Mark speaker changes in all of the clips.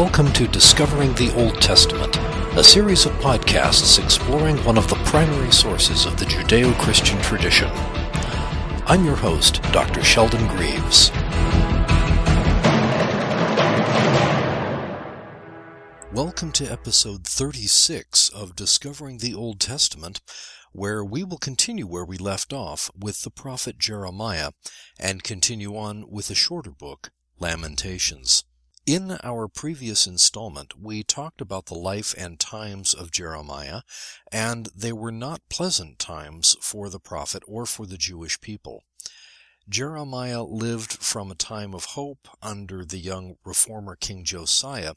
Speaker 1: Welcome to Discovering the Old Testament, a series of podcasts exploring one of the primary sources of the Judeo Christian tradition. I'm your host, Dr. Sheldon Greaves. Welcome to episode 36 of Discovering the Old Testament, where we will continue where we left off with the prophet Jeremiah and continue on with a shorter book, Lamentations. In our previous installment, we talked about the life and times of Jeremiah, and they were not pleasant times for the prophet or for the Jewish people. Jeremiah lived from a time of hope under the young reformer King Josiah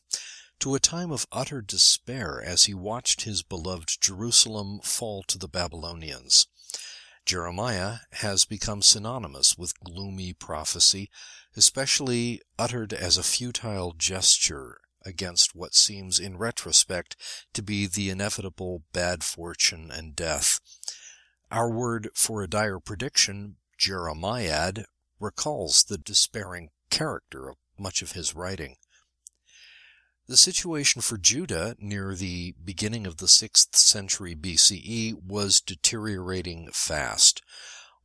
Speaker 1: to a time of utter despair as he watched his beloved Jerusalem fall to the Babylonians. Jeremiah has become synonymous with gloomy prophecy, especially uttered as a futile gesture against what seems in retrospect to be the inevitable bad fortune and death. Our word for a dire prediction, Jeremiad, recalls the despairing character of much of his writing. The situation for Judah near the beginning of the 6th century BCE was deteriorating fast.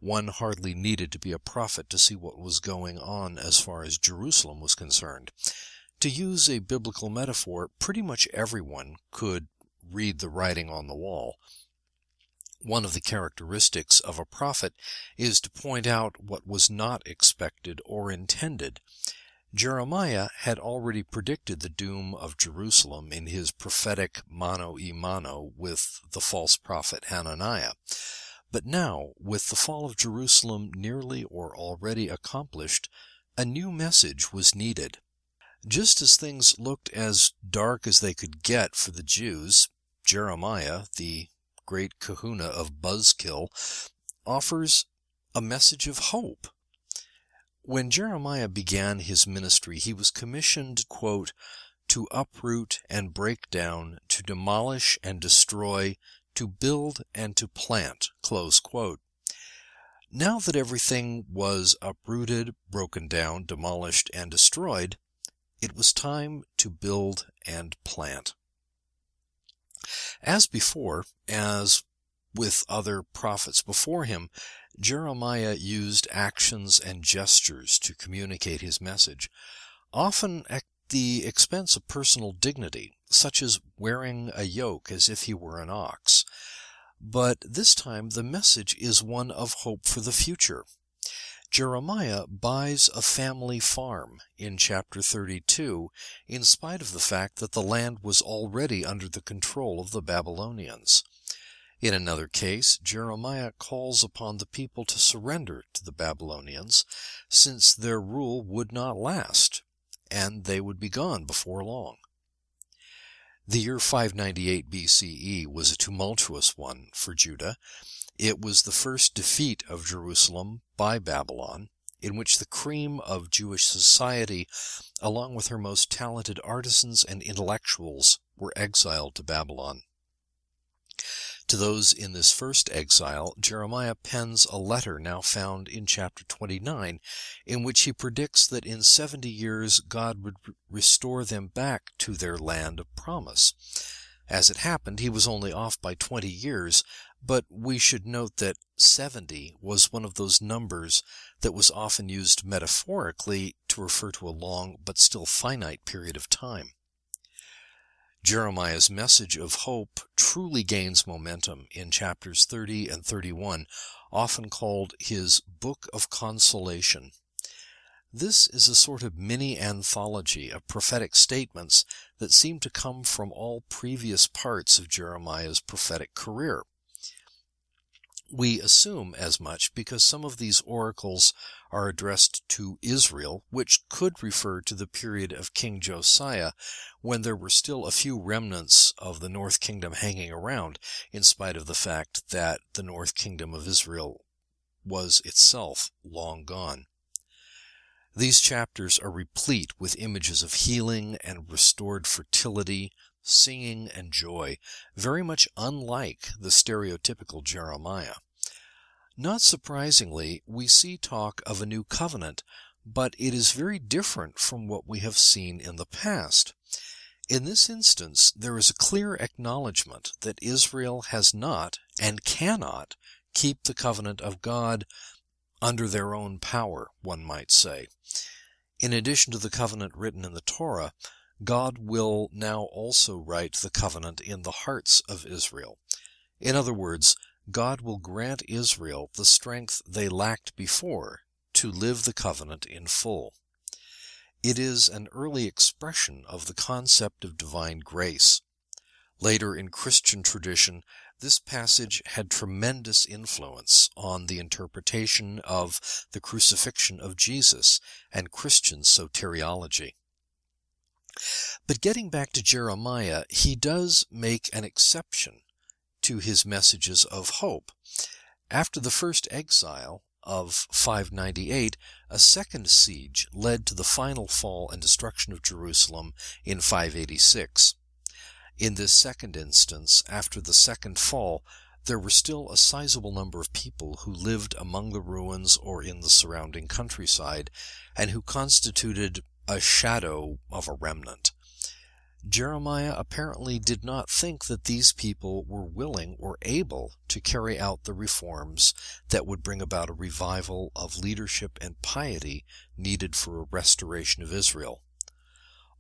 Speaker 1: One hardly needed to be a prophet to see what was going on as far as Jerusalem was concerned. To use a biblical metaphor, pretty much everyone could read the writing on the wall. One of the characteristics of a prophet is to point out what was not expected or intended. Jeremiah had already predicted the doom of Jerusalem in his prophetic mano e mano with the false prophet Hananiah. But now, with the fall of Jerusalem nearly or already accomplished, a new message was needed. Just as things looked as dark as they could get for the Jews, Jeremiah, the great kahuna of Buzzkill, offers a message of hope. When Jeremiah began his ministry, he was commissioned, quote, to uproot and break down, to demolish and destroy, to build and to plant, Now that everything was uprooted, broken down, demolished, and destroyed, it was time to build and plant. As before, as with other prophets before him, Jeremiah used actions and gestures to communicate his message, often at the expense of personal dignity, such as wearing a yoke as if he were an ox. But this time the message is one of hope for the future. Jeremiah buys a family farm in chapter 32 in spite of the fact that the land was already under the control of the Babylonians. In another case, Jeremiah calls upon the people to surrender to the Babylonians, since their rule would not last, and they would be gone before long. The year 598 BCE was a tumultuous one for Judah. It was the first defeat of Jerusalem by Babylon, in which the cream of Jewish society, along with her most talented artisans and intellectuals, were exiled to Babylon. To those in this first exile, Jeremiah pens a letter now found in chapter 29, in which he predicts that in 70 years God would restore them back to their land of promise. As it happened, he was only off by 20 years, but we should note that 70 was one of those numbers that was often used metaphorically to refer to a long but still finite period of time. Jeremiah's message of hope truly gains momentum in chapters 30 and 31, often called his Book of Consolation. This is a sort of mini anthology of prophetic statements that seem to come from all previous parts of Jeremiah's prophetic career. We assume as much because some of these oracles are addressed to Israel, which could refer to the period of King Josiah, when there were still a few remnants of the North Kingdom hanging around, in spite of the fact that the North Kingdom of Israel was itself long gone. These chapters are replete with images of healing and restored fertility, singing, and joy, very much unlike the stereotypical Jeremiah. Not surprisingly, we see talk of a new covenant, but it is very different from what we have seen in the past. In this instance, there is a clear acknowledgement that Israel has not and cannot keep the covenant of God under their own power, one might say. In addition to the covenant written in the Torah, God will now also write the covenant in the hearts of Israel. In other words, God will grant Israel the strength they lacked before to live the covenant in full. It is an early expression of the concept of divine grace. Later in Christian tradition, this passage had tremendous influence on the interpretation of the crucifixion of Jesus and Christian soteriology. But getting back to Jeremiah, he does make an exception to his messages of hope. After the first exile of 598, a second siege led to the final fall and destruction of Jerusalem in 586. In this second instance, after the second fall, there were still a sizable number of people who lived among the ruins or in the surrounding countryside, and who constituted a shadow of a remnant. Jeremiah apparently did not think that these people were willing or able to carry out the reforms that would bring about a revival of leadership and piety needed for a restoration of Israel.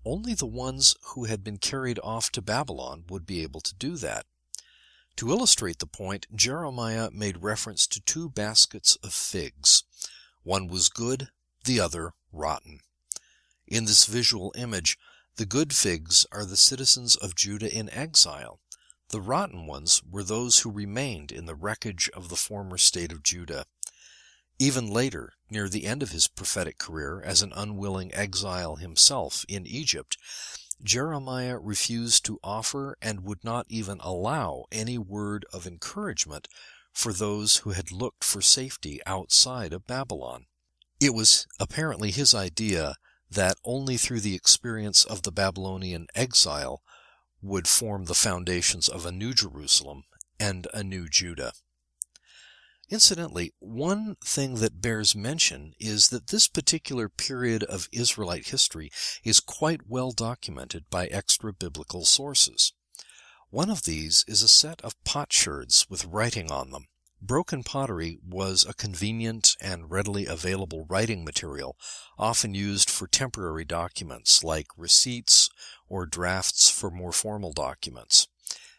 Speaker 1: Only the ones who had been carried off to Babylon would be able to do that. To illustrate the point, Jeremiah made reference to two baskets of figs. One was good, the other rotten. In this visual image, the good figs are the citizens of Judah in exile. The rotten ones were those who remained in the wreckage of the former state of Judah. Even later, near the end of his prophetic career as an unwilling exile himself in Egypt, Jeremiah refused to offer and would not even allow any word of encouragement for those who had looked for safety outside of Babylon. It was apparently his idea that only through the experience of the Babylonian exile would form the foundations of a new Jerusalem and a new Judah. Incidentally, one thing that bears mention is that this particular period of Israelite history is quite well documented by extra biblical sources. One of these is a set of potsherds with writing on them. Broken pottery was a convenient and readily available writing material, often used for temporary documents like receipts or drafts for more formal documents.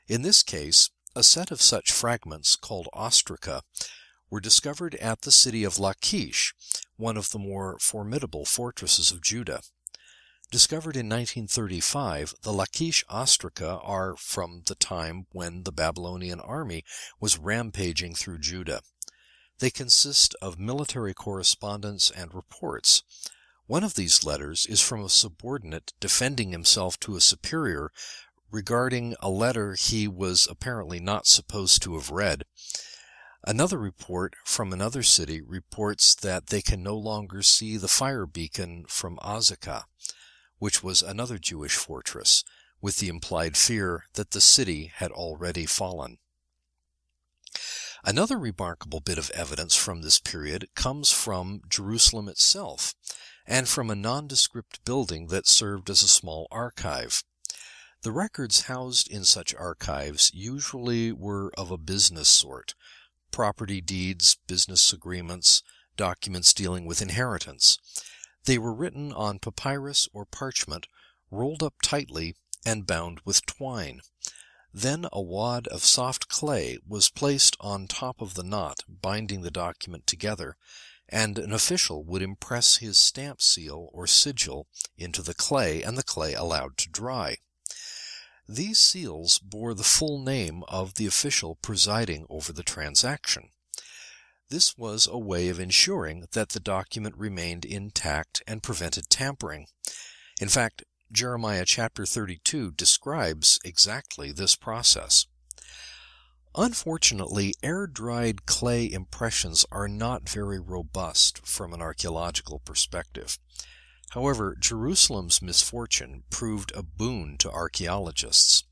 Speaker 1: In this case, a set of such fragments, called ostraca, were discovered at the city of Lachish, one of the more formidable fortresses of Judah. Discovered in 1935, the Lachish ostraca are from the time when the Babylonian army was rampaging through Judah. They consist of military correspondence and reports. One of these letters is from a subordinate defending himself to a superior regarding a letter he was apparently not supposed to have read. Another report from another city reports that they can no longer see the fire beacon from Azekah, which was another Jewish fortress, with the implied fear that the city had already fallen. Another remarkable bit of evidence from this period comes from Jerusalem itself, and from a nondescript building that served as a small archive. The records housed in such archives usually were of a business sort, property deeds, business agreements, documents dealing with inheritance. They were written on papyrus or parchment, rolled up tightly, and bound with twine. Then a wad of soft clay was placed on top of the knot binding the document together, and an official would impress his stamp seal or sigil into the clay and the clay allowed to dry. These seals bore the full name of the official presiding over the transaction. This was a way of ensuring that the document remained intact and prevented tampering. In fact, Jeremiah chapter 32 describes exactly this process. Unfortunately, air-dried clay impressions are not very robust from an archaeological perspective. However, Jerusalem's misfortune proved a boon to archaeologists.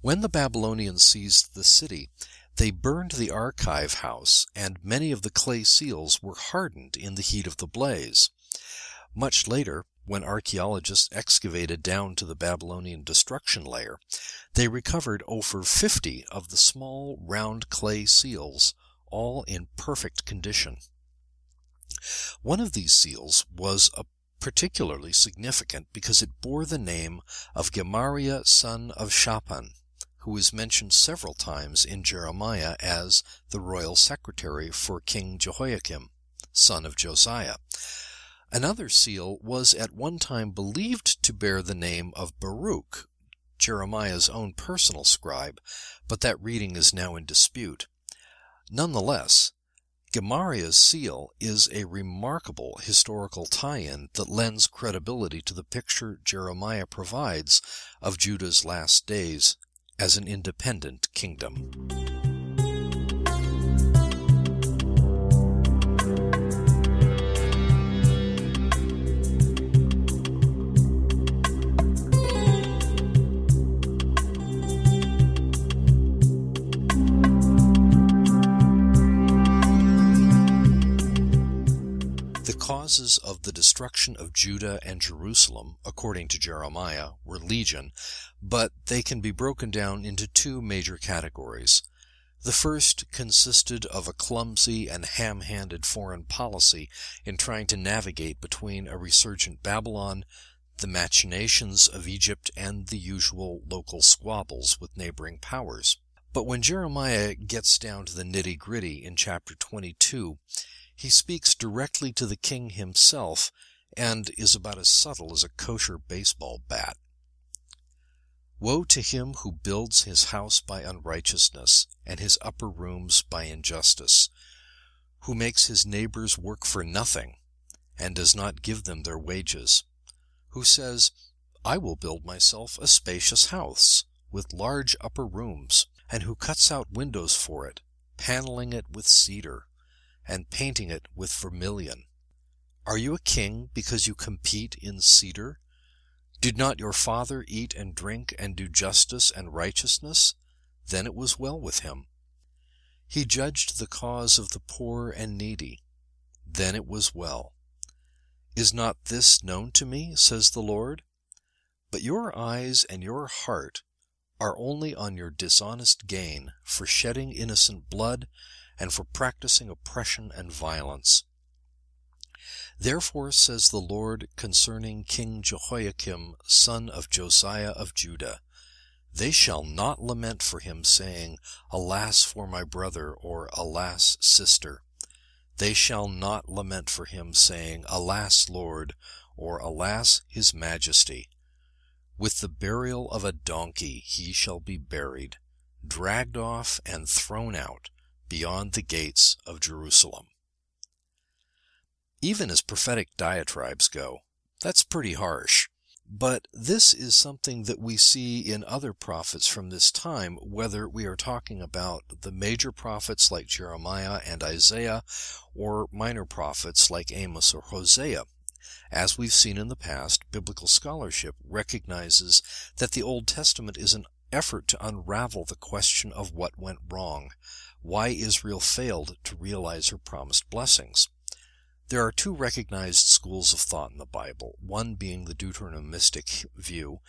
Speaker 1: When the Babylonians seized the city, they burned the archive house, and many of the clay seals were hardened in the heat of the blaze. Much later, when archaeologists excavated down to the Babylonian destruction layer, they recovered over 50 of the small round clay seals, all in perfect condition. One of these seals was a particularly significant because it bore the name of Gemariah son of Shaphan, who is mentioned several times in Jeremiah as the royal secretary for King Jehoiakim, son of Josiah. Another seal was at one time believed to bear the name of Baruch, Jeremiah's own personal scribe, but that reading is now in dispute. Nonetheless, Gemariah's seal is a remarkable historical tie-in that lends credibility to the picture Jeremiah provides of Judah's last days as an independent kingdom. Causes of the destruction of Judah and Jerusalem, according to Jeremiah, were legion, but they can be broken down into two major categories. The first consisted of a clumsy and ham-handed foreign policy in trying to navigate between a resurgent Babylon, the machinations of Egypt, and the usual local squabbles with neighboring powers. But when Jeremiah gets down to the nitty-gritty in chapter 22, he speaks directly to the king himself and is about as subtle as a kosher baseball bat. Woe to him who builds his house by unrighteousness, and his upper rooms by injustice, who makes his neighbors work for nothing, and does not give them their wages, who says, I will build myself a spacious house, with large upper rooms, and who cuts out windows for it, paneling it with cedar, and painting it with vermilion. Are you a king because you compete in cedar? Did not your father eat and drink and do justice and righteousness? Then it was well with him. He judged the cause of the poor and needy. Then it was well. Is not this known to me, says the Lord? But your eyes and your heart are only on your dishonest gain for shedding innocent blood and for practicing oppression and violence. Therefore says the Lord concerning King Jehoiakim, son of Josiah of Judah, They shall not lament for him, saying, Alas for my brother, or Alas, sister. They shall not lament for him, saying, Alas, Lord, or Alas, his majesty. With the burial of a donkey he shall be buried, dragged off and thrown out, beyond the gates of Jerusalem. Even as prophetic diatribes go, that's pretty harsh. But this is something that we see in other prophets from this time, whether we are talking about the major prophets like Jeremiah and Isaiah, or minor prophets like Amos or Hosea. As we've seen in the past, biblical scholarship recognizes that the Old Testament is an effort to unravel the question of what went wrong, why Israel failed to realize her promised blessings. There are two recognized schools of thought in the Bible, one being the Deuteronomistic view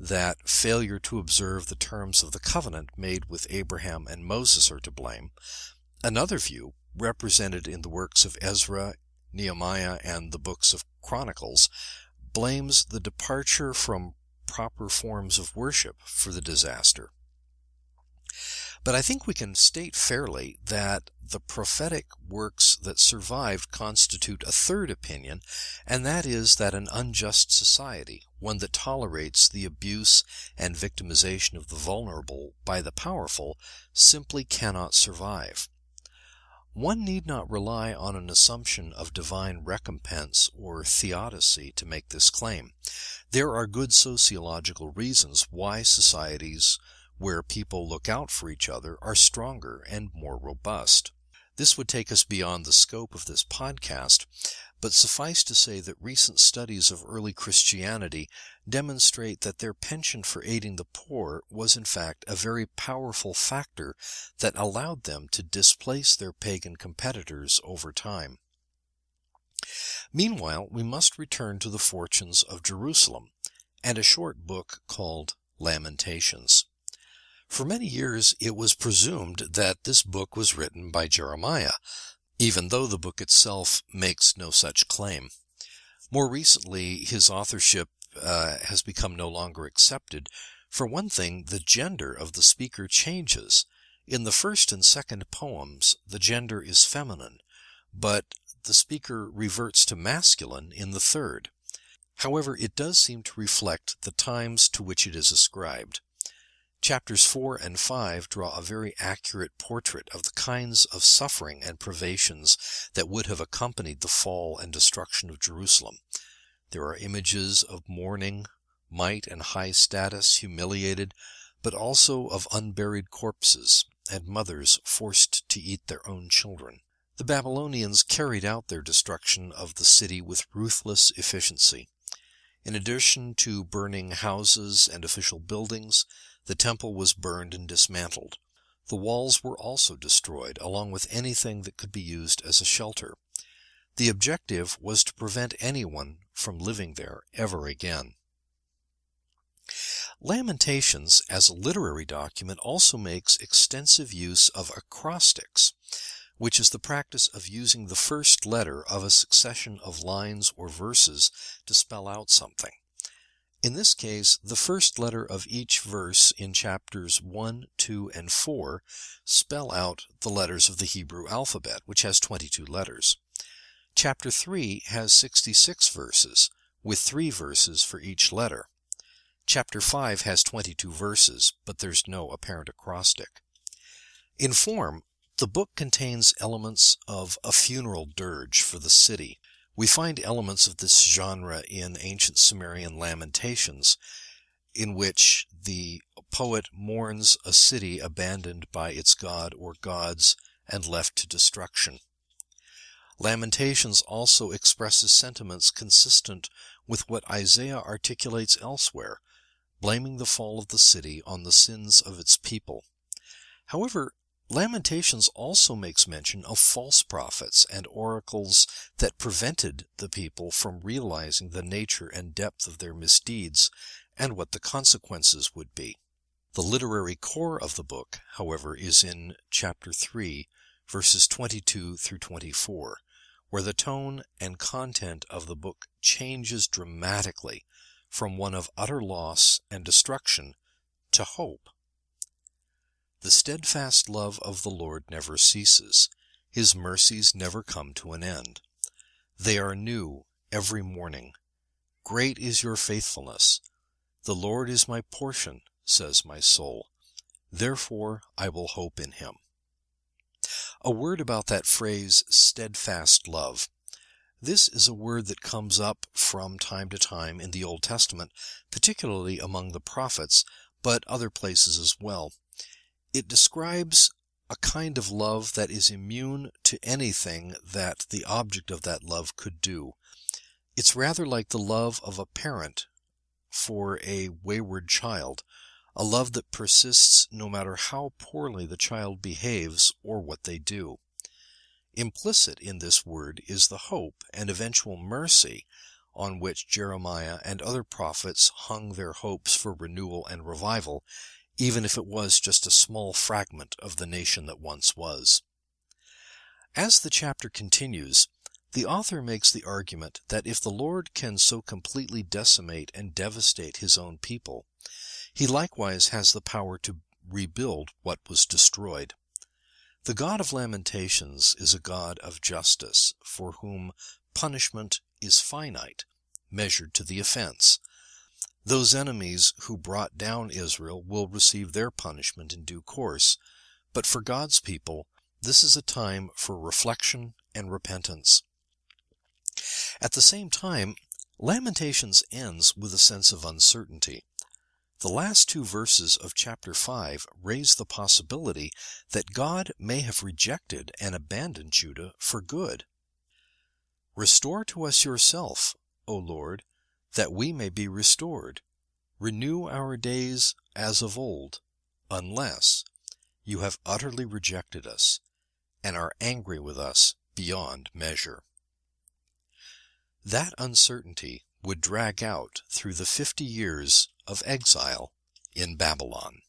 Speaker 1: that failure to observe the terms of the covenant made with Abraham and Moses are to blame. Another view, represented in the works of Ezra, Nehemiah, and the books of Chronicles, blames the departure from proper forms of worship for the disaster. But I think we can state fairly that the prophetic works that survived constitute a third opinion, and that is that an unjust society, one that tolerates the abuse and victimization of the vulnerable by the powerful, simply cannot survive. One need not rely on an assumption of divine recompense or theodicy to make this claim. There are good sociological reasons why societies where people look out for each other are stronger and more robust. This would take us beyond the scope of this podcast, but suffice to say that recent studies of early Christianity demonstrate that their penchant for aiding the poor was in fact a very powerful factor that allowed them to displace their pagan competitors over time. Meanwhile, we must return to the fortunes of Jerusalem and a short book called Lamentations. For many years it was presumed that this book was written by Jeremiah, even though the book itself makes no such claim. More recently, his authorship uh, has become no longer accepted. For one thing, the gender of the speaker changes. In the first and second poems, the gender is feminine, but the speaker reverts to masculine in the third. However, it does seem to reflect the times to which it is ascribed. Chapters 4 and 5 draw a very accurate portrait of the kinds of suffering and privations that would have accompanied the fall and destruction of Jerusalem. There are images of mourning, might and high status humiliated, but also of unburied corpses and mothers forced to eat their own children. The Babylonians carried out their destruction of the city with ruthless efficiency. In addition to burning houses and official buildings, the temple was burned and dismantled. The walls were also destroyed, along with anything that could be used as a shelter. The objective was to prevent anyone from living there ever again. Lamentations, as a literary document, also makes extensive use of acrostics, which is the practice of using the first letter of a succession of lines or verses to spell out something. In this case, the first letter of each verse in chapters 1, 2, and 4 spell out the letters of the Hebrew alphabet, which has 22 letters. Chapter 3 has 66 verses, with three verses for each letter. Chapter 5 has 22 verses, but there's no apparent acrostic. In form, the book contains elements of a funeral dirge for the city, we find elements of this genre in ancient Sumerian lamentations, in which the poet mourns a city abandoned by its god or gods and left to destruction. Lamentations also expresses sentiments consistent with what Isaiah articulates elsewhere, blaming the fall of the city on the sins of its people. However, Lamentations also makes mention of false prophets and oracles that prevented the people from realizing the nature and depth of their misdeeds and what the consequences would be. The literary core of the book, however, is in chapter 3, verses 22 through 24, where the tone and content of the book changes dramatically from one of utter loss and destruction to hope the steadfast love of the Lord never ceases. His mercies never come to an end. They are new every morning. Great is your faithfulness. The Lord is my portion, says my soul. Therefore I will hope in him. A word about that phrase, steadfast love. This is a word that comes up from time to time in the Old Testament, particularly among the prophets, but other places as well. It describes a kind of love that is immune to anything that the object of that love could do. It's rather like the love of a parent for a wayward child, a love that persists no matter how poorly the child behaves or what they do. Implicit in this word is the hope and eventual mercy on which Jeremiah and other prophets hung their hopes for renewal and revival even if it was just a small fragment of the nation that once was. As the chapter continues, the author makes the argument that if the Lord can so completely decimate and devastate his own people, he likewise has the power to rebuild what was destroyed. The God of Lamentations is a God of justice, for whom punishment is finite, measured to the offense, those enemies who brought down Israel will receive their punishment in due course, but for God's people, this is a time for reflection and repentance. At the same time, Lamentations ends with a sense of uncertainty. The last two verses of chapter 5 raise the possibility that God may have rejected and abandoned Judah for good. Restore to us yourself, O Lord, that we may be restored. Renew our days as of old, unless you have utterly rejected us and are angry with us beyond measure. that uncertainty would drag out through the 50 years of exile in Babylon.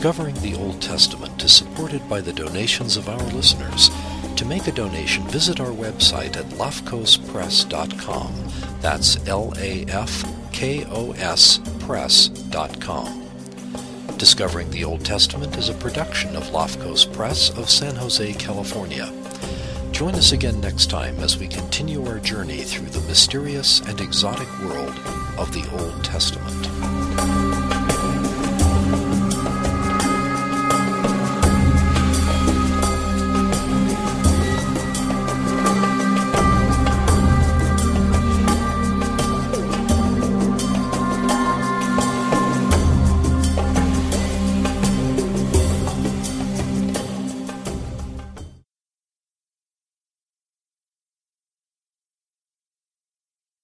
Speaker 1: Discovering the Old Testament is supported by the donations of our listeners. To make a donation, visit our website at lafkospress.com. That's L-A-F-K-O-S press.com. Discovering the Old Testament is a production of Lafkos Press of San Jose, California. Join us again next time as we continue our journey through the mysterious and exotic world of the Old Testament.